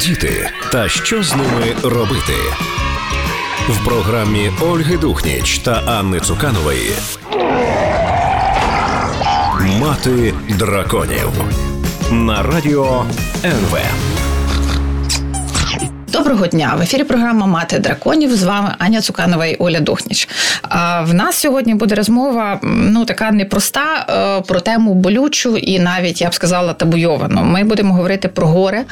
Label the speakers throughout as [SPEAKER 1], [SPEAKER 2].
[SPEAKER 1] Діти та що з ними робити в програмі Ольги Духніч та Анни Цуканової. Мати драконів на радіо НВ.
[SPEAKER 2] Доброго дня! В ефірі програма Мати драконів. З вами Аня Цуканова і Оля Духніч. В нас сьогодні буде розмова ну така непроста е, про тему болючу і навіть я б сказала табуйовану. Ми будемо говорити про горе,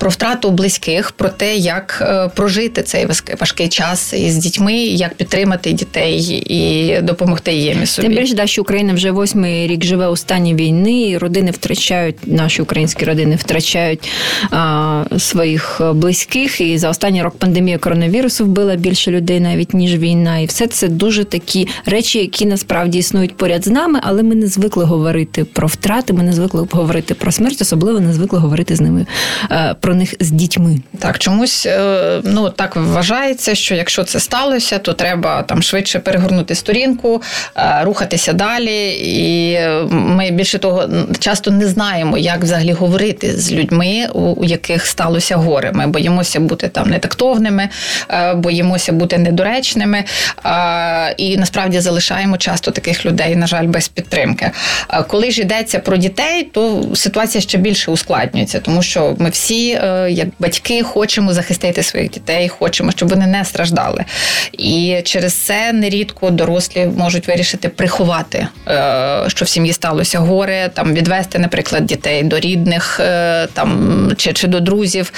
[SPEAKER 2] про втрату близьких, про те, як е, прожити цей важкий час із дітьми, як підтримати дітей і допомогти їм собі.
[SPEAKER 3] Тим більше, да, що Україна вже восьмий рік живе у стані війни, і родини втрачають наші українські родини втрачають а, своїх близьких всіх. І за останній рок пандемія коронавірусу вбила більше людей навіть ніж війна. І все це дуже такі речі, які насправді існують поряд з нами, але ми не звикли говорити про втрати. Ми не звикли говорити про смерть, особливо не звикли говорити з ними е, про них з дітьми.
[SPEAKER 2] Так, чомусь е, ну так вважається, що якщо це сталося, то треба там швидше перегорнути сторінку, е, рухатися далі. І ми більше того часто не знаємо, як взагалі говорити з людьми, у яких сталося горе. Ми боїмося бути там нетактовними, е, боїмося бути недоречними е, і насправді залишаємо часто таких людей, на жаль, без підтримки. Е, коли ж йдеться про дітей, то ситуація ще більше ускладнюється, тому що ми всі, як батьки, хочемо захистити своїх дітей, хочемо, щоб вони не страждали. І через це нерідко дорослі можуть вирішити приховати, що в сім'ї сталося горе, там відвести, наприклад, дітей до рідних там чи, чи до друзів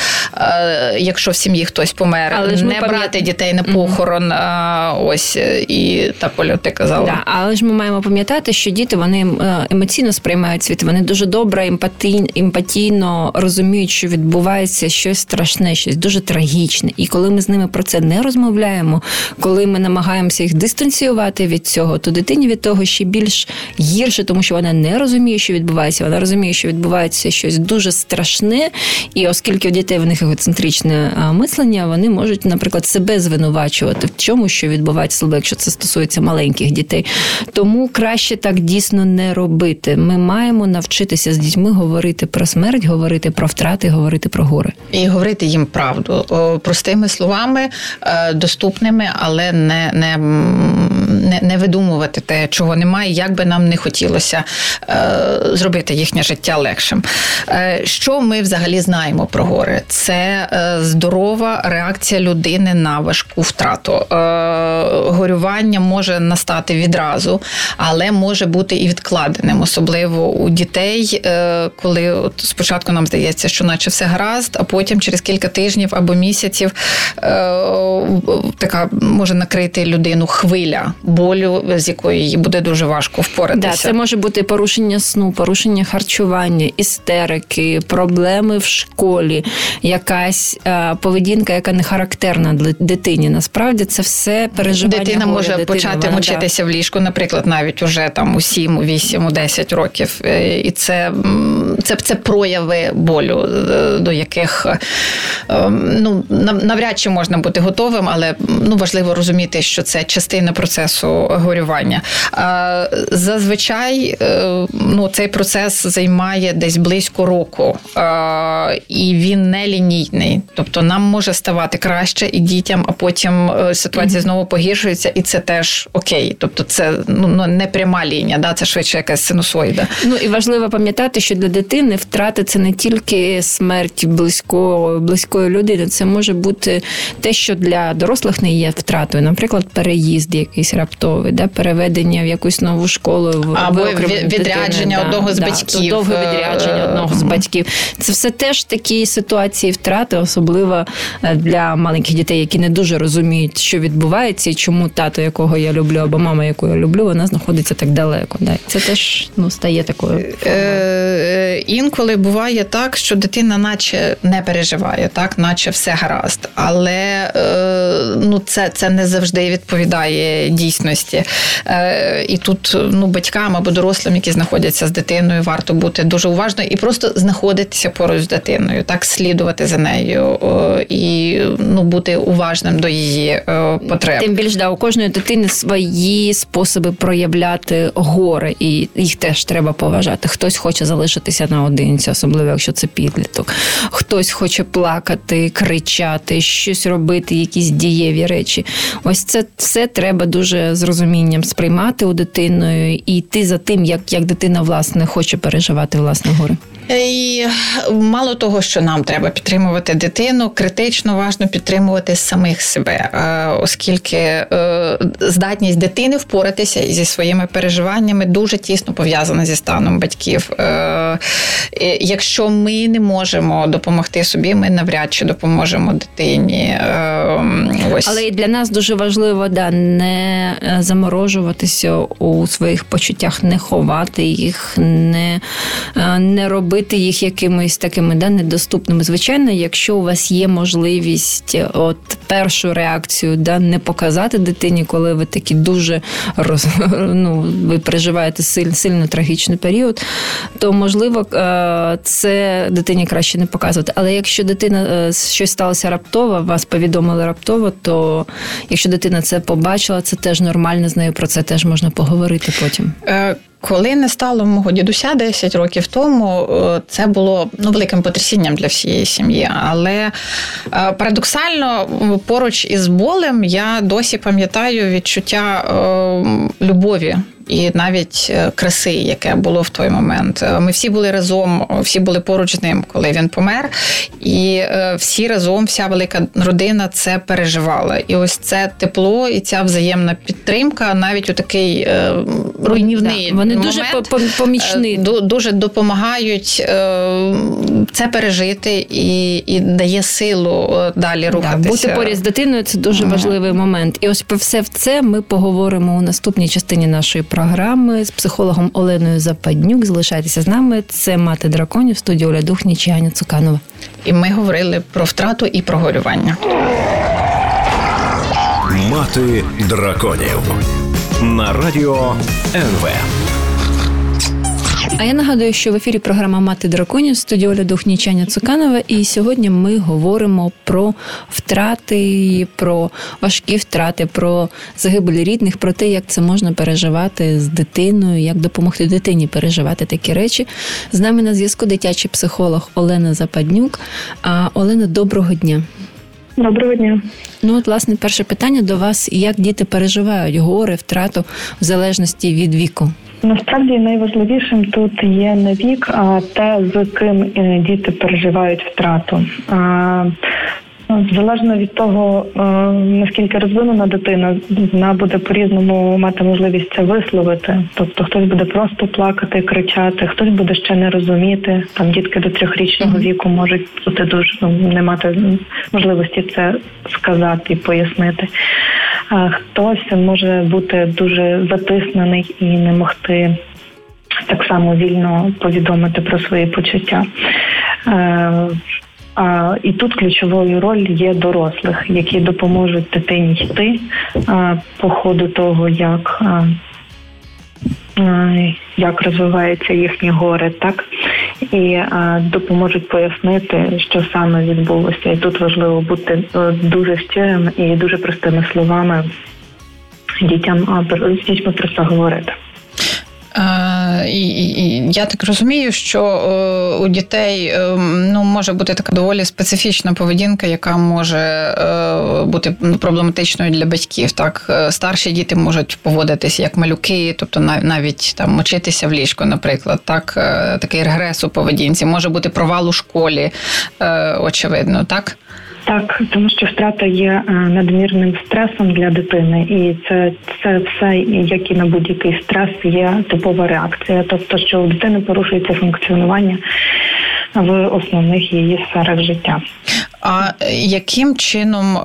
[SPEAKER 2] якщо в сім'ї хтось помер, але ж не брати дітей на похорон. Mm-hmm. Ось і так Оля, ти казала.
[SPEAKER 3] Да, але ж ми маємо пам'ятати, що діти вони е, емоційно сприймають світ. Вони дуже добре, емпатійно, емпатійно розуміють, що відбувається щось страшне, щось дуже трагічне. І коли ми з ними про це не розмовляємо, коли ми намагаємося їх дистанціювати від цього, то дитині від того ще більш гірше, тому що вона не розуміє, що відбувається. Вона розуміє, що відбувається щось дуже страшне, і оскільки у дітей в них егоцентричне мислення, вони можуть, наприклад, себе звинувачувати в чому, що відбувається, особливо якщо це стосується маленьких дітей. Тому краще так дійсно не робити. Ми маємо навчитися з дітьми говорити про смерть, говорити про втрати, говорити про горе
[SPEAKER 2] і говорити їм правду простими словами, е, доступними, але не не, не, не видумувати те, чого немає, як би нам не хотілося е, зробити їхнє життя легшим. Е, що ми взагалі знаємо про горе? Це здорова реакція людини на важку втрату. Е, горювання може настати відразу, але може бути і відкладеним, особливо у дітей, е, коли от спочатку нам здається, що наче все гаразд, а потім через кілька тижнів або місяців е, така може накрити людину хвиля болю, з якою їй буде дуже важко впоратися.
[SPEAKER 3] Да, Це може бути порушення сну, порушення харчування, істерики, проблеми в школі, якась поведінка, яка не характерна для дитині. Насправді це все переживання.
[SPEAKER 2] Дитина
[SPEAKER 3] горя.
[SPEAKER 2] може
[SPEAKER 3] Дитина,
[SPEAKER 2] почати
[SPEAKER 3] вона,
[SPEAKER 2] мучитися
[SPEAKER 3] да.
[SPEAKER 2] в ліжку, наприклад, навіть уже там у 7, у 8, у 10 років. Е, і це це, це прояви болю, е, до яких е, ну, навряд чи можна бути готовим, але ну, важливо розуміти, що це частина процесу горювання. Зазвичай ну, цей процес займає десь близько року, і він не лінійний. Тобто нам може ставати краще і дітям, а потім ситуація знову погіршується, і це теж окей. Тобто, це ну, ну не пряма лінія, да це швидше якась синусоїда.
[SPEAKER 3] Ну і важливо пам'ятати, що для дитини втрати це не тільки смерть близького близької людини, це може бути те, що для дорослих не є втратою, наприклад, переїзд якийсь раптовий, да, переведення в якусь нову школу
[SPEAKER 2] або відрядження дитини, одного
[SPEAKER 3] да,
[SPEAKER 2] з батьків.
[SPEAKER 3] Довге відрядження одного з батьків. Це все теж такі ситуації втрати, особливо е, для маленьких дітей, які не дуже розуміють, що відбувається, і чому тато, якого я люблю, або мама, яку я люблю, вона знаходиться так далеко. Да. Це теж ну стає такою. Е,
[SPEAKER 2] е, Інколи буває так, що дитина, наче не переживає, так, наче все гаразд, але е, ну це це не завжди відповідає дійсності. І тут ну, батькам або дорослим, які знаходяться з дитиною, варто бути дуже уважною і просто знаходитися поруч з дитиною, так слідувати за нею і ну, бути уважним до її потреб.
[SPEAKER 3] Тим більш да, у кожної дитини свої способи проявляти горе, і їх теж треба поважати. Хтось хоче залишитися наодинці, особливо якщо це підліток. Хтось хоче плакати, кричати, щось робити, якісь дієві речі. Ось це все треба дуже з розумінням сприймати у дитиною і йти за тим, як, як дитина власне хоче переживати власне горе.
[SPEAKER 2] І мало того, що нам треба підтримувати дитину, критично важно підтримувати самих себе, е, оскільки е, здатність дитини впоратися зі своїми переживаннями дуже тісно пов'язана зі станом батьків. Е, якщо ми не можемо допомогти собі, ми навряд чи допоможемо дитині.
[SPEAKER 3] Ось. Але і для нас дуже важливо да, не заморожуватися у своїх почуттях, не ховати їх, не, не робити робити їх якимись такими да, недоступними. Звичайно, якщо у вас є можливість от першу реакцію да, не показати дитині, коли ви такі дуже роз, ну, ви переживаєте силь, сильно трагічний період, то можливо е, це дитині краще не показувати. Але якщо дитина е, щось сталося раптово, вас повідомили раптово, то якщо дитина це побачила, це теж нормально з нею про це теж можна поговорити потім.
[SPEAKER 2] Коли не стало мого дідуся 10 років тому, е, це було ну, великим потрясінням для всієї сім'ї. Але е, парадоксально, поруч із болем я досі пам'ятаю відчуття е, любові і навіть е, краси, яке було в той момент. Е, ми всі були разом, всі були поруч з ним, коли він помер, і е, всі разом, вся велика родина це переживала. І ось це тепло і ця взаємна підтримка, навіть у такий руйнівний
[SPEAKER 3] да, вони
[SPEAKER 2] момент,
[SPEAKER 3] дуже помічні.
[SPEAKER 2] дуже допомагають це пережити і і дає силу далі рухатися.
[SPEAKER 3] Да, бути поряд з дитиною це дуже важливий момент. І ось про все в це ми поговоримо у наступній частині нашої програми з психологом Оленою Западнюк. Залишайтеся з нами. Це мати драконів студія Оля Духніч і Аня Цуканова.
[SPEAKER 2] І ми говорили про втрату і про горювання.
[SPEAKER 1] Мати драконів на радіо НВ.
[SPEAKER 3] А я нагадую, що в ефірі програма Мати драконів студія Оля Цуканова. І сьогодні ми говоримо про втрати, про важкі втрати, про загибель рідних, про те, як це можна переживати з дитиною, як допомогти дитині переживати такі речі. З нами на зв'язку дитячий психолог Олена Западнюк. А Олена, доброго дня.
[SPEAKER 4] Доброго дня.
[SPEAKER 3] Ну, от, власне, перше питання до вас: як діти переживають горе, втрату в залежності від віку?
[SPEAKER 4] Насправді найважливішим тут є не вік, а те, з ким е, діти переживають втрату. Залежно від того, е, наскільки розвинена дитина, вона буде по-різному мати можливість це висловити. Тобто хтось буде просто плакати, кричати, хтось буде ще не розуміти. Там дітки до трьохрічного віку можуть бути дуже ну, не мати можливості це сказати і пояснити. А хтось може бути дуже затиснений і не могти так само вільно повідомити про свої почуття. Е, І тут ключовою роль є дорослих, які допоможуть дитині йти по ходу того, як як розвивається їхнє горе, так і допоможуть пояснити, що саме відбулося. І тут важливо бути дуже щирим і дуже простими словами дітям з дітьми про це говорити.
[SPEAKER 2] І, і Я так розумію, що е, у дітей е, ну може бути така доволі специфічна поведінка, яка може е, бути проблематичною для батьків. Так, старші діти можуть поводитися як малюки, тобто навіть там мочитися в ліжко, наприклад, так такий регрес у поведінці, може бути провал у школі, очевидно, так.
[SPEAKER 4] Так, тому що втрата є е, надмірним стресом для дитини, і це це все, як і на будь-який стрес, є типова реакція. Тобто, що у дитини порушується функціонування в основних її сферах життя.
[SPEAKER 2] А яким чином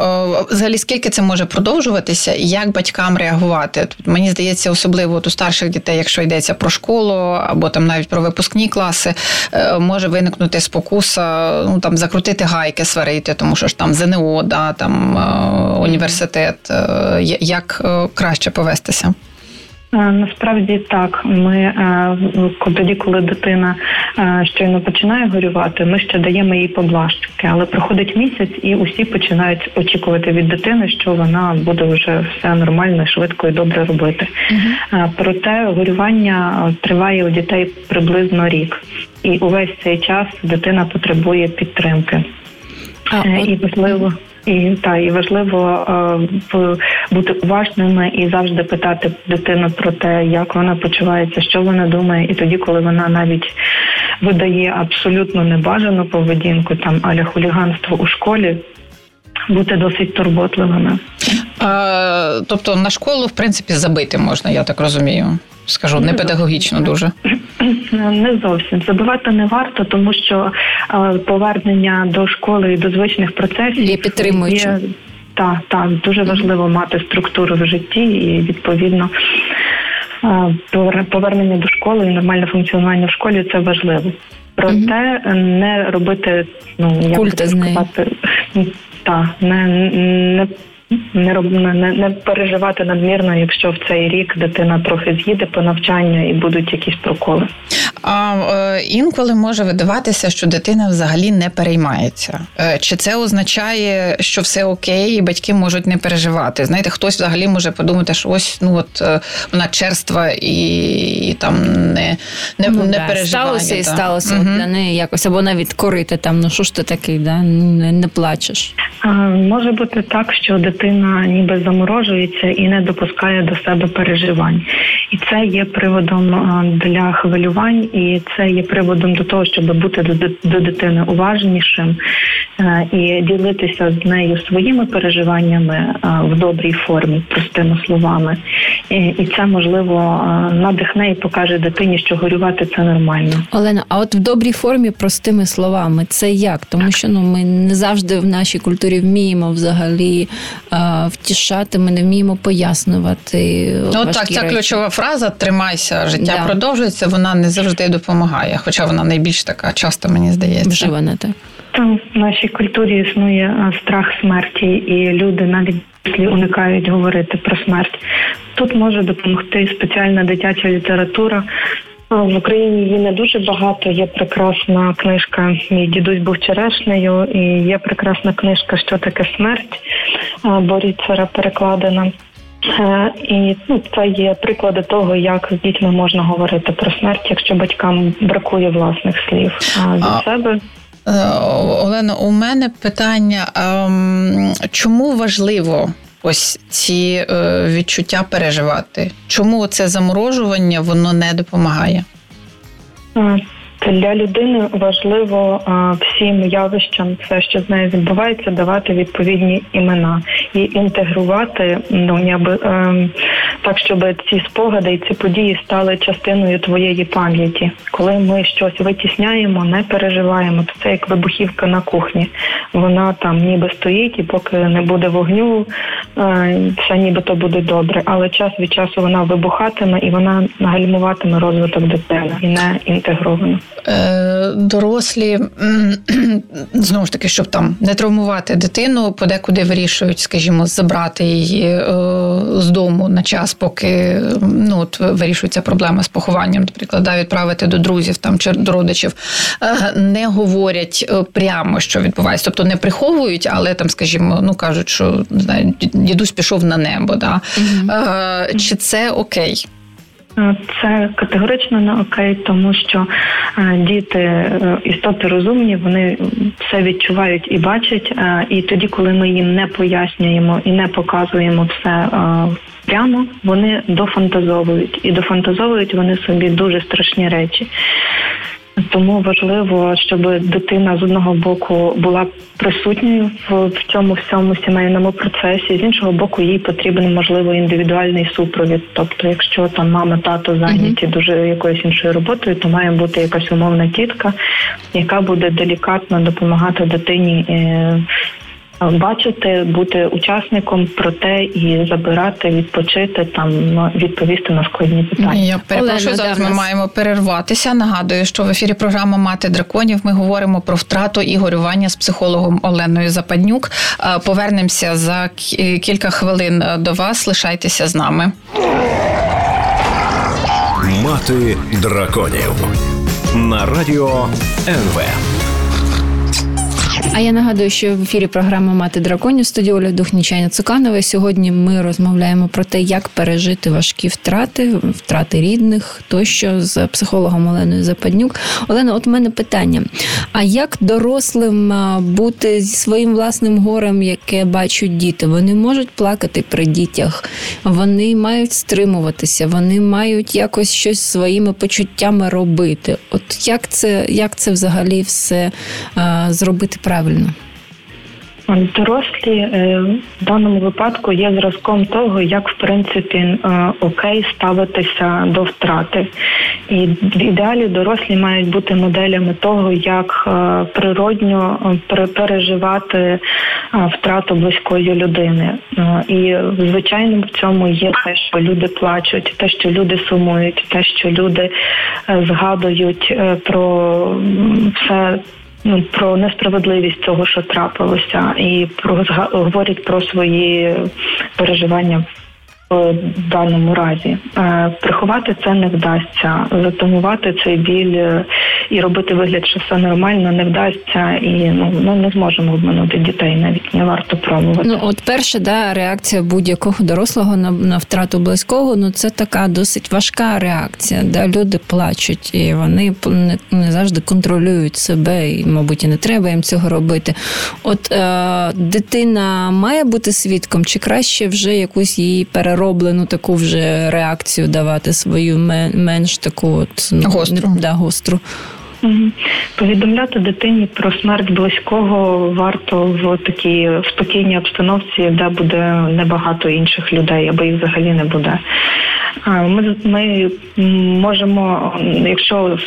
[SPEAKER 2] взагалі скільки це може продовжуватися, і як батькам реагувати? Мені здається, особливо от у старших дітей, якщо йдеться про школу або там навіть про випускні класи, е, може виникнути спокуса, ну там закрутити гайки, сварити, тому що ж там ЗНО, да там е, університет. Е, як краще повестися?
[SPEAKER 4] Е, насправді так. Ми е, тоді, коли дитина е, щойно починає горювати, ми ще даємо їй поблажки, але проходить місяць, і усі починають очікувати від дитини, що вона буде вже все нормально, швидко і добре робити. uh Проте горювання триває у дітей приблизно рік, і увесь цей час дитина потребує підтримки. А, і важливо. І та і важливо е, бути уважними і завжди питати дитину про те, як вона почувається, що вона думає, і тоді, коли вона навіть видає абсолютно небажану поведінку, там аля хуліганство у школі. Бути досить турботливими,
[SPEAKER 2] А, тобто на школу в принципі забити можна, я так розумію скажу, не педагогічно дуже.
[SPEAKER 4] Не зовсім забивати не варто, тому що е, повернення до школи і до звичних процесів
[SPEAKER 3] є підтримуючим. Є,
[SPEAKER 4] так, так, дуже важливо мати структуру в житті і відповідно. Е, повернення до школи і нормальне функціонування в школі це важливо. Проте не робити ну як сказати, та не не не роб не, не переживати надмірно, якщо в цей рік дитина трохи з'їде по навчанню і будуть якісь проколи.
[SPEAKER 2] А е, інколи може видаватися, що дитина взагалі не переймається. Е, чи це означає, що все окей, і батьки можуть не переживати? Знаєте, хтось взагалі може подумати, що ось ну от е, вона черства і, і там не не, ну, не да, переживає.
[SPEAKER 3] Сталося та. і сталося угу. для неї якось або навіть корити там. Ну що ж ти такий, да не, не плачеш?
[SPEAKER 4] А, Може бути так, що дитина ніби заморожується і не допускає до себе переживань, і це є приводом для хвилювань і це є приводом до того, щоб бути до, дитини уважнішим е, і ділитися з нею своїми переживаннями е, в добрій формі, простими словами. І, це можливо е, надихне і покаже дитині, що горювати це нормально.
[SPEAKER 3] Олена, а от в добрій формі простими словами, це як? Тому що ну ми не завжди в нашій культурі вміємо взагалі втішати, ми не вміємо пояснювати.
[SPEAKER 2] Ну так, ця речі. ключова фраза Тримайся, життя да. продовжується. Вона не завжди допомагає, хоча вона найбільш така часто, мені здається.
[SPEAKER 3] Вживана, так.
[SPEAKER 4] Там в нашій культурі існує страх смерті, і люди навіть уникають говорити про смерть. Тут може допомогти спеціальна дитяча література. В Україні її не дуже багато. Є прекрасна книжка Мій дідусь був черешнею, і є прекрасна книжка Що таке смерть Боріцера перекладена. Е, і ну, це є приклади того, як з дітьми можна говорити про смерть, якщо батькам бракує власних слів від себе.
[SPEAKER 2] Е, Олено, у мене питання: ем, чому важливо ось ці е, відчуття переживати? Чому це заморожування воно не допомагає?
[SPEAKER 4] Для людини важливо а, всім явищам, все, що з нею відбувається, давати відповідні імена і інтегрувати ну ніби е, так, щоб ці спогади і ці події стали частиною твоєї пам'яті. Коли ми щось витісняємо, не переживаємо, то це як вибухівка на кухні. Вона там ніби стоїть, і поки не буде вогню, е, все нібито буде добре. Але час від часу вона вибухатиме і вона гальмуватиме розвиток дитини і не інтегровано.
[SPEAKER 2] Е, дорослі знову ж таки, щоб там не травмувати дитину, подекуди вирішують, скажімо, забрати її е, з дому на час, поки ну от вирішується проблема з похованням, наприклад, да, відправити до друзів там чи до родичів, е, не говорять прямо, що відбувається, тобто не приховують, але там, скажімо, ну кажуть, що не знаю, дідусь пішов на небо. Да? Угу. Чи це окей?
[SPEAKER 4] Це категорично не окей, тому що е, діти е, істоти розумні, вони все відчувають і бачать. Е, і тоді, коли ми їм не пояснюємо і не показуємо все прямо, вони дофантазовують і дофантазовують вони собі дуже страшні речі. Тому важливо, щоб дитина з одного боку була присутньою в, цьому всьому сімейному процесі. З іншого боку, їй потрібен можливо індивідуальний супровід. Тобто, якщо там мама, тато зайняті uh-huh. дуже якоюсь іншою роботою, то має бути якась умовна тітка, яка буде делікатно допомагати дитині. Е, бачити, бути учасником проте і забирати, відпочити там ну, відповісти на складні питання.
[SPEAKER 2] Я перепрошую, зараз ми маємо перерватися. Нагадую, що в ефірі програма Мати драконів ми говоримо про втрату і горювання з психологом Оленою Западнюк. Е, повернемося за кілька хвилин е, до вас. Лишайтеся з нами.
[SPEAKER 1] Мати драконів на радіо НВ.
[SPEAKER 3] А я нагадую, що в ефірі програма Мати драконів студії Оля Духнічайна Цуканова. Сьогодні ми розмовляємо про те, як пережити важкі втрати, втрати рідних тощо з психологом Оленою Западнюк. Олена, от у мене питання: а як дорослим бути зі своїм власним горем, яке бачать діти? Вони можуть плакати при дітях, вони мають стримуватися, вони мають якось щось своїми почуттями робити. От як це, як це взагалі все а, зробити правильно?
[SPEAKER 4] Дорослі е, в даному випадку є зразком того, як в принципі е, окей ставитися до втрати, і в ідеалі дорослі мають бути моделями того, як е, природньо переживати втрату близької людини. І звичайно в цьому є те, що люди плачуть, те, що люди сумують, те, що люди згадують про все ну про несправедливість того, що трапилося, і про говорять про свої переживання в даному разі. Е, приховати це не вдасться, затумувати цей біль е, і робити вигляд, що все нормально, не вдасться, і ну ми не зможемо обманути дітей, навіть не варто пробувати.
[SPEAKER 3] Ну от перша да реакція будь-якого дорослого на на втрату близького. Ну це така досить важка реакція. Да, люди плачуть, і вони не, не завжди контролюють себе, і мабуть, і не треба їм цього робити. От е, дитина має бути свідком, чи краще вже якусь її переробити? Перероблену таку вже реакцію давати свою менш таку от
[SPEAKER 2] ну, гостру.
[SPEAKER 3] Да, гостру.
[SPEAKER 4] Повідомляти дитині про смерть близького варто в такій спокійній обстановці, де буде небагато інших людей, або їх взагалі не буде. Ми ми можемо, якщо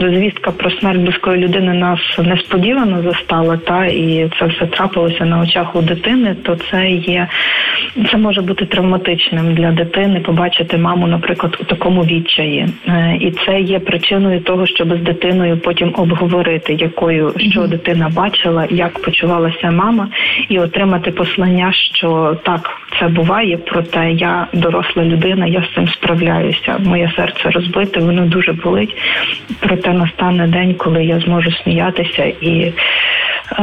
[SPEAKER 4] звістка про смерть близької людини нас несподівано застала, та і це все трапилося на очах у дитини, то це є це може бути травматичним для дитини. Побачити маму, наприклад, у такому відчаї, е, і це є причиною того, щоб з дитиною потім обговорити, якою що дитина бачила, як почувалася мама, і отримати послання, що так це буває, проте я доросла людина, я з цим справляюся. Моє серце розбите, воно дуже болить. Проте настане день, коли я зможу сміятися і е,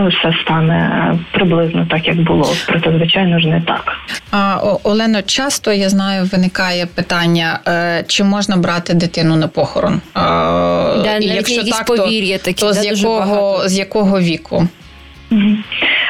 [SPEAKER 4] все стане приблизно так, як було. Проте, звичайно ж, не так.
[SPEAKER 2] А Олено, часто я знаю, виникає питання, е, чи можна брати дитину на похорон?
[SPEAKER 3] Да, і якщо так, то, такі,
[SPEAKER 2] то
[SPEAKER 3] да,
[SPEAKER 2] з якого з якого віку?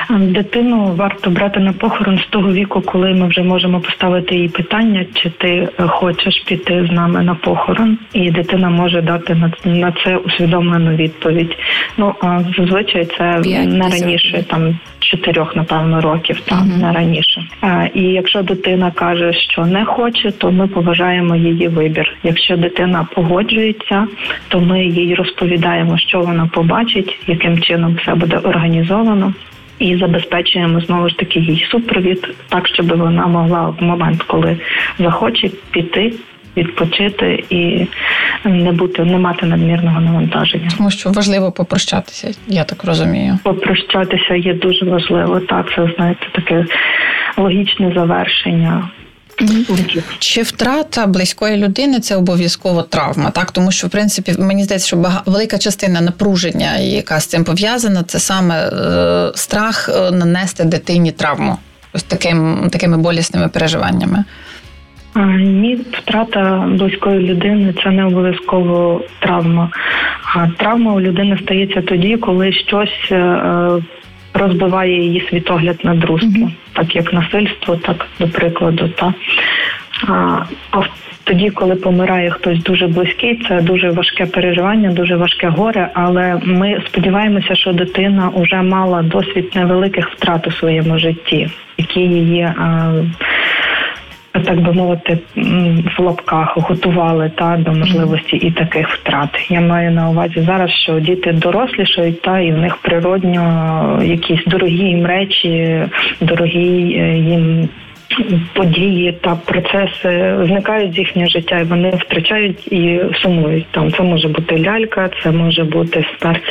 [SPEAKER 4] Дитину варто брати на похорон з того віку, коли ми вже можемо поставити їй питання, чи ти хочеш піти з нами на похорон, і дитина може дати на на це усвідомлену відповідь. Ну а зазвичай це не раніше, там чотирьох, напевно, років, там uh-huh. не раніше. А, І якщо дитина каже, що не хоче, то ми поважаємо її вибір. Якщо дитина погоджується, то ми їй розповідаємо, що вона побачить, яким чином все буде організовано і забезпечуємо знову ж таки їй супровід, так щоб вона могла в момент, коли захоче піти. Відпочити і не бути, не мати надмірного навантаження,
[SPEAKER 2] тому що важливо попрощатися, я так розумію.
[SPEAKER 4] Попрощатися є дуже важливо. Так, це знаєте таке логічне завершення
[SPEAKER 2] чи втрата близької людини це обов'язково травма, так тому що в принципі мені здається, що бага... велика частина напруження, яка з цим пов'язана, це саме е, страх е, нанести дитині травму ось таким такими болісними переживаннями.
[SPEAKER 4] Ні, втрата близької людини це не обов'язково травма. Травма у людини стається тоді, коли щось е, розбиває її світогляд на дружбу, mm-hmm. так як насильство, так до прикладу, та А тоді, коли помирає хтось дуже близький, це дуже важке переживання, дуже важке горе. Але ми сподіваємося, що дитина вже мала досвід невеликих втрат у своєму житті, які її так би мовити, в лапках готували та до можливості і таких втрат. Я маю на увазі зараз, що діти дорослішають, та і в них природньо якісь дорогі їм речі, дорогі е, їм події та процеси зникають з їхнього життя, і вони втрачають і сумують. Там це може бути лялька, це може бути стар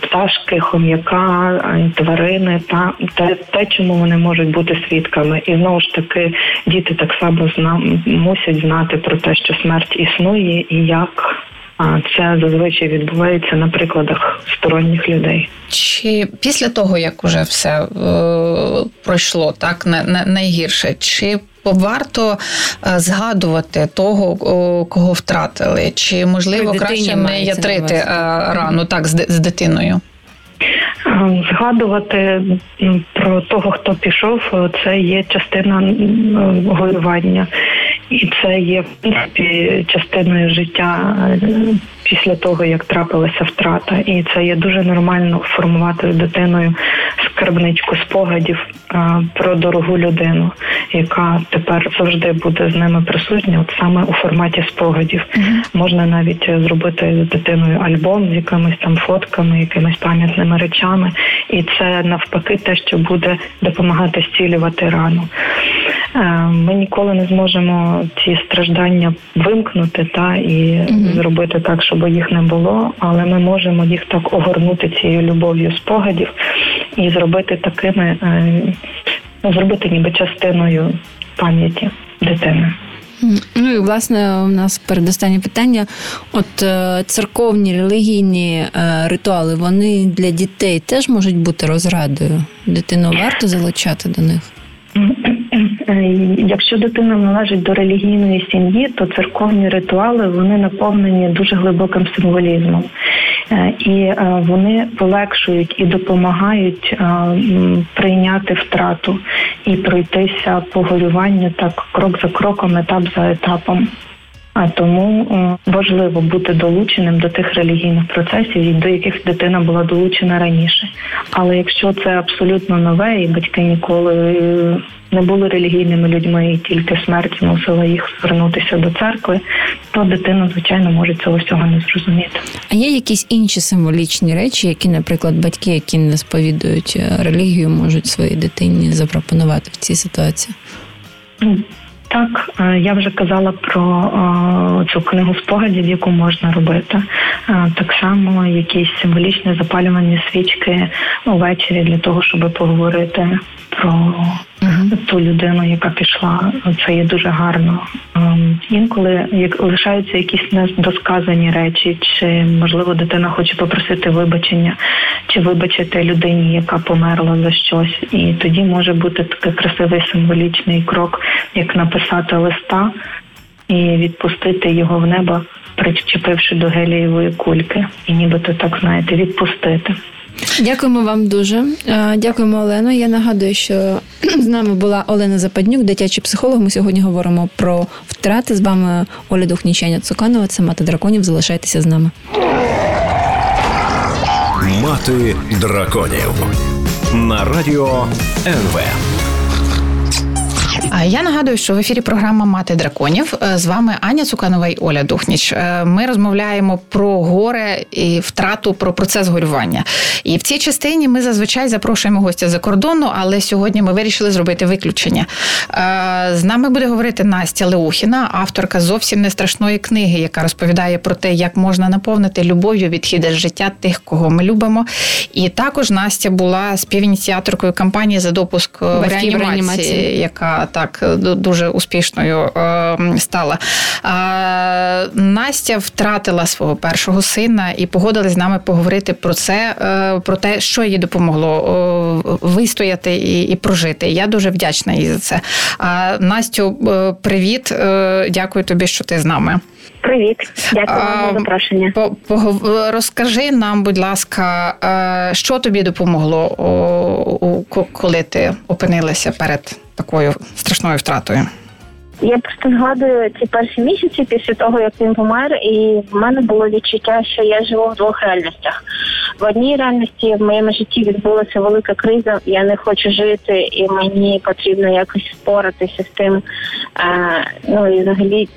[SPEAKER 4] пташки, хом'яка, тварини та те, те, чому вони можуть бути свідками. І знову ж таки діти так само зна мусять знати про те, що смерть існує і як. Це зазвичай відбувається на прикладах сторонніх людей.
[SPEAKER 2] Чи після того, як уже все е, пройшло, так на, на найгірше, чи варто е, згадувати того, кого втратили, чи можливо краще не ятрити е, рану так з, з дитиною?
[SPEAKER 4] Згадувати про того, хто пішов, це є частина горювання, і це є в принципі частиною життя після того, як трапилася втрата, і це є дуже нормально формувати дитиною скарбничку спогадів про дорогу людину, яка тепер завжди буде з ними присутня, от саме у форматі спогадів. Mm-hmm. Можна навіть зробити з дитиною альбом з якимись там фотками, якимись пам'ятними речами, і це навпаки те, що буде допомагати зцілювати рану. Е, ми ніколи не зможемо ці страждання вимкнути та і mm-hmm. зробити так, щоб їх не було, але ми можемо їх так огорнути цією любов'ю спогадів і зробити такими, е, ну, зробити ніби частиною пам'яті дитини.
[SPEAKER 3] Ну і власне у нас передостаннє питання. От е, церковні релігійні ритуали, вони для дітей теж можуть бути розрадою. Дитину варто залучати до них.
[SPEAKER 4] Е, якщо дитина належить до релігійної сім'ї, то церковні ритуали вони наповнені дуже глибоким символізмом. Е, і е, вони полегшують і допомагають прийняти втрату і пройтися по горюванню так крок за кроком, етап за етапом. А тому важливо бути долученим до тих релігійних процесів, до яких дитина була долучена раніше. Але якщо це абсолютно нове, і батьки ніколи не були релігійними людьми, і тільки смерть змусила їх звернутися до церкви, то дитина, звичайно, може цього всього не зрозуміти.
[SPEAKER 3] А є якісь інші символічні речі, які, наприклад, батьки, які не сповідують е, релігію, можуть своїй дитині запропонувати в цій ситуації?
[SPEAKER 4] Так, е, я вже казала про е, цю книгу спогадів, яку можна робити. Е, так само якісь символічні запалювані свічки увечері для того, щоб поговорити про ту людину, яка пішла. Це є дуже гарно. Ем, інколи як лишаються якісь недосказані речі, чи можливо дитина хоче попросити вибачення, чи вибачити людині, яка померла за щось, і тоді може бути такий красивий символічний крок, як написати листа і відпустити його в небо, причепивши до гелієвої кульки, і нібито так знаєте, відпустити.
[SPEAKER 3] Дякуємо вам дуже. Дякуємо, Олено. Я нагадую, що з нами була Олена Западнюк, дитячий психолог. Ми сьогодні говоримо про втрати. З вами Оля Духнічаня Цуканова. Це мати драконів. Залишайтеся з нами.
[SPEAKER 1] Мати драконів на радіо НВ.
[SPEAKER 2] Я нагадую, що в ефірі програма Мати драконів е, з вами Аня Цуканова і Оля Духніч. Е, ми розмовляємо про горе і втрату, про процес горювання. І в цій частині ми зазвичай запрошуємо гостя за кордону, але сьогодні ми вирішили зробити виключення. Е, з нами буде говорити Настя Леухіна, авторка зовсім не страшної книги, яка розповідає про те, як можна наповнити любов'ю відхіди з життя тих, кого ми любимо. І також Настя була співініціаторкою кампанії за допуск в реанімації, яка так дуже успішною е, стала. Настя втратила свого першого сина і погодилась з нами поговорити про це, е, про те, що їй допомогло вистояти і прожити. Я дуже вдячна їй за це. Настю, е, привіт, дякую тобі, що ти з нами.
[SPEAKER 5] Привіт, дякую вам за запрошення.
[SPEAKER 2] Розкажи нам, будь ласка, що тобі допомогло, коли ти опинилася перед такою страшною втратою?
[SPEAKER 5] я просто згадую ці перші місяці після того, як він помер, і в мене було відчуття, що я живу в двох реальностях. В одній реальності в моєму житті відбулася велика криза. Я не хочу жити, і мені потрібно якось впоратися з тим. А, ну і взагалі.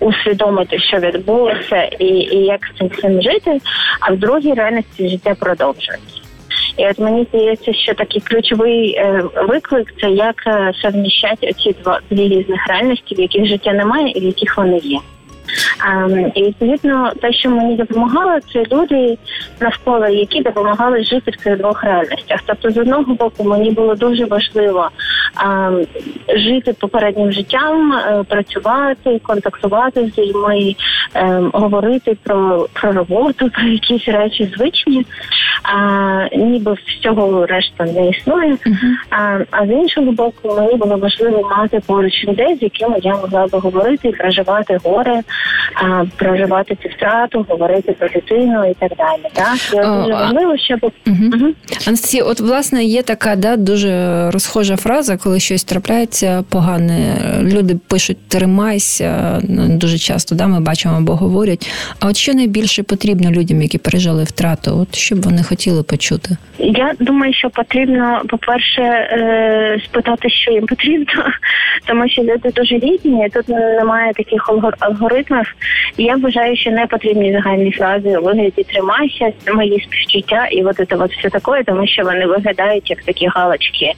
[SPEAKER 5] Усвідомити, що відбулося, і і як з цим жити, а в другій реальності життя продовжується. І от мені здається, що такий ключовий е, виклик це як е, совміщати ці два дві різних реальності, в яких життя немає і в яких вони є. Um, і відповідно, те, що мені допомагало, це люди навколо, які допомагали жити в цих двох реальностях. Тобто, з одного боку, мені було дуже важливо um, жити попереднім життям, uh, працювати, контактувати з людьми, um, говорити про про роботу, про якісь речі звичні, а ніби всього решта не існує. А, а з іншого боку, мені було важливо мати поруч людей, з якими я могла би говорити і проживати горе а, проживати цю втрату, говорити про дитину і так далі. От дуже важливо, щоб угу.
[SPEAKER 3] Угу. Анастасія, от власне є така да, дуже розхожа фраза, коли щось трапляється погане. Люди пишуть тримайся дуже часто. Да, Ми бачимо або говорять. А от що найбільше потрібно людям, які пережили втрату? От що б вони хотіли почути?
[SPEAKER 5] Я думаю, що потрібно, по-перше, е, спитати, що їм потрібно, тому що люди дуже різні. Тут немає таких алгоритмів. Я вважаю, що не потрібні загальні фрази у вигляді тримайся, мої співчуття, і от це от все таке, тому що вони виглядають як такі галочки.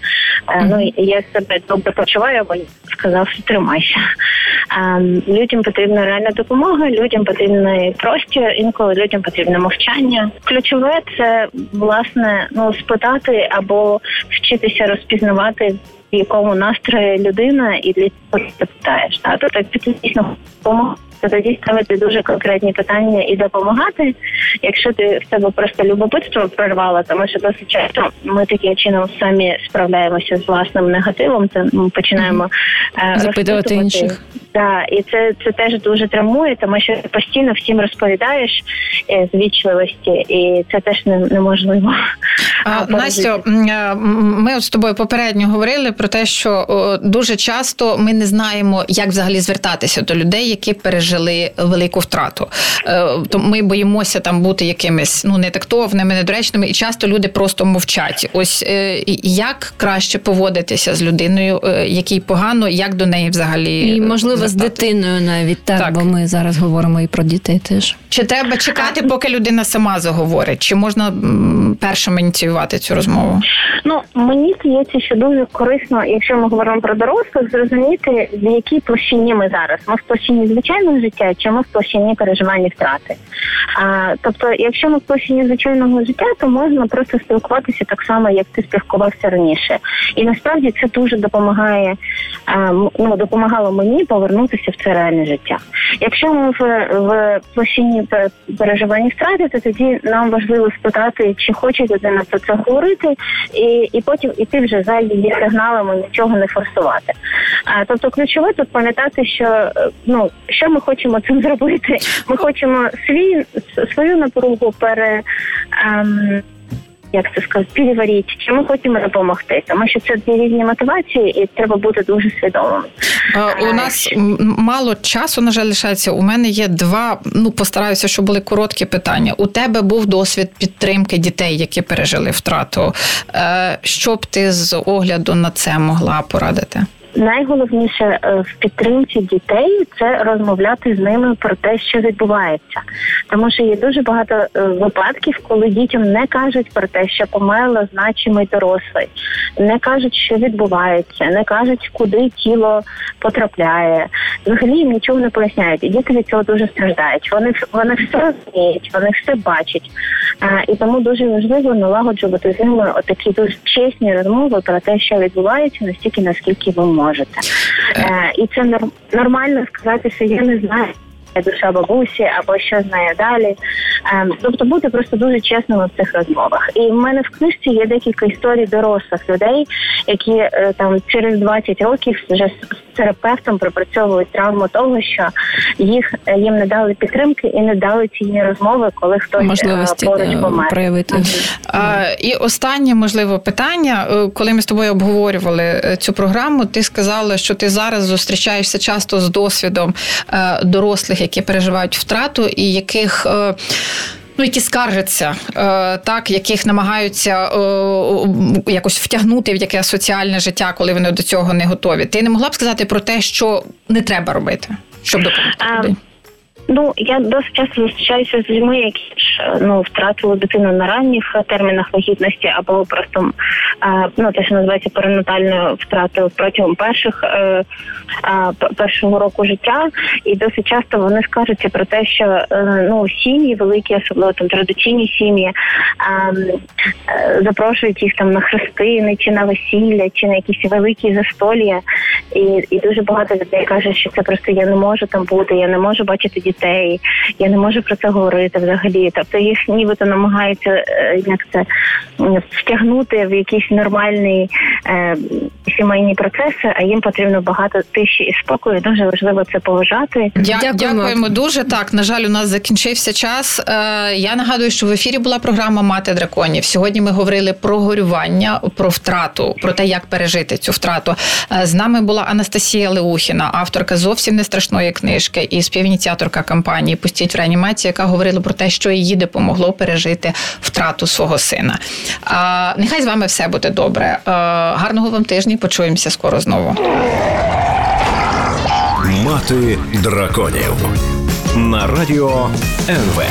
[SPEAKER 5] Mm-hmm. Ну я себе добре почуваю, бо сказав, тримайся. Людям потрібна реальна допомога, людям потрібний простір, інколи людям потрібне мовчання. Ключове це власне ну спитати або вчитися розпізнавати. В якому настрої людина і для цього ти питаєш. А то так дійсно допомога то тоді ставити дуже конкретні питання і допомагати. Якщо ти в себе просто любопитство прорвало, тому що досить часто ми таким чином самі справляємося з власним негативом, то ми починаємо
[SPEAKER 3] е, запитувати інших.
[SPEAKER 5] Так, і це це теж дуже травмує, тому що ти постійно всім розповідаєш е, з вічливості, і це теж не, неможливо.
[SPEAKER 2] А, Настю, е, ми от з тобою попередньо говорили про те, що дуже часто ми не знаємо, як взагалі звертатися до людей, які пережили велику втрату. Е, то ми боїмося там бути якимись ну не тактовними, недоречними, і часто люди просто мовчать. Ось як краще поводитися з людиною, якій погано, як до неї взагалі
[SPEAKER 3] і можливо з дитиною навіть так, так, бо ми зараз говоримо і про дітей теж.
[SPEAKER 2] Чи треба чекати, поки людина сама заговорить? Чи можна першим ініціювати цю розмову?
[SPEAKER 5] Ну мені здається, що дуже корисно, якщо ми говоримо про дорослих, зрозуміти в якій площині ми зараз. Ми в площині звичайного життя, чи ми в площині переживання втрати. А, Тобто, якщо ми в площині звичайного життя, то можна просто спілкуватися так само, як ти спілкувався раніше. І насправді це дуже допомагає а, ну допомагало мені повернутися в це реальне життя. Якщо ми в, в площині переживання втрати, то тоді нам важливо спитати, чи хоче людина про це говорити, і і потім іти вже за її сигналами нічого не форсувати. А тобто, ключове тут пам'ятати, що е, ну що ми хочемо цим зробити. Ми хочемо свій свою напругу пере. Ем, як це сказати, переварити, чи ми хочемо допомогти, тому що це дві різні мотивації, і треба бути дуже свідомим.
[SPEAKER 2] У нас мало часу, на жаль, лишається. У мене є два. Ну постараюся, щоб були короткі питання. У тебе був досвід підтримки дітей, які пережили втрату. Е, що б ти з огляду на це могла порадити?
[SPEAKER 5] Найголовніше е, в підтримці дітей це розмовляти з ними про те, що відбувається, тому що є дуже багато е, випадків, коли дітям не кажуть про те, що померло значимий дорослий, не кажуть, що відбувається, не кажуть, куди тіло потрапляє. Взагалі їм нічого не поясняють. І діти від цього дуже страждають. Вони вони все розуміють, вони все бачать. А, І тому дуже важливо налагоджувати з ними отакі дуже чесні розмови про те, що відбувається, настільки наскільки ви можете можете. Е, І це нормально сказати, що я не знаю. Душа бабусі або що знає далі, ем, тобто бути просто дуже чесними в цих розмовах. І в мене в книжці є декілька історій дорослих людей, які е, там через 20 років вже терапевтом пропрацьовують травму того, що їх їм не дали підтримки і не дали цієї розмови, коли хтось
[SPEAKER 3] Можливості
[SPEAKER 5] поруч помер.
[SPEAKER 3] проявити.
[SPEAKER 2] А, І останнє можливо питання, коли ми з тобою обговорювали цю програму, ти сказала, що ти зараз зустрічаєшся часто з досвідом дорослих, які переживають втрату, і яких ну які скаржаться, е, так яких намагаються е, якось втягнути в яке соціальне життя, коли вони до цього не готові. Ти не могла б сказати про те, що не треба робити, щоб допомогти?
[SPEAKER 5] Ну я досить часто зустрічаюся з людьми, які ж ну втратили дитину на ранніх термінах вагітності, або просто ну те, що називається перинатальною втратою протягом перших е, першого року життя, і досить часто вони скажуться про те, що е, ну сім'ї великі, особливо там традиційні сім'ї, е, запрошують їх там на хрестини, чи на весілля, чи на якісь великі застолля, і і дуже багато людей каже, що це просто я не можу там бути, я не можу бачити дітей дітей. Я не можу про це говорити взагалі. Тобто їх нібито намагаються е, як це втягнути в якісь нормальні е, сімейні процеси, а їм потрібно багато тиші і спокою. Дуже важливо це поважати.
[SPEAKER 2] Дякуємо. Дякуємо дуже. Так на жаль, у нас закінчився час. Е, я нагадую, що в ефірі була програма Мати драконів. Сьогодні ми говорили про горювання, про втрату, про те, як пережити цю втрату. Е, з нами була Анастасія Леухіна, авторка зовсім не страшної книжки і співініціаторка кампанії Пустіть в реанімацію, яка говорила про те, що її допомогло пережити втрату свого сина. А, Нехай з вами все буде добре. А, гарного вам тижня. Почуємося скоро знову.
[SPEAKER 1] Мати драконів на радіо НВ.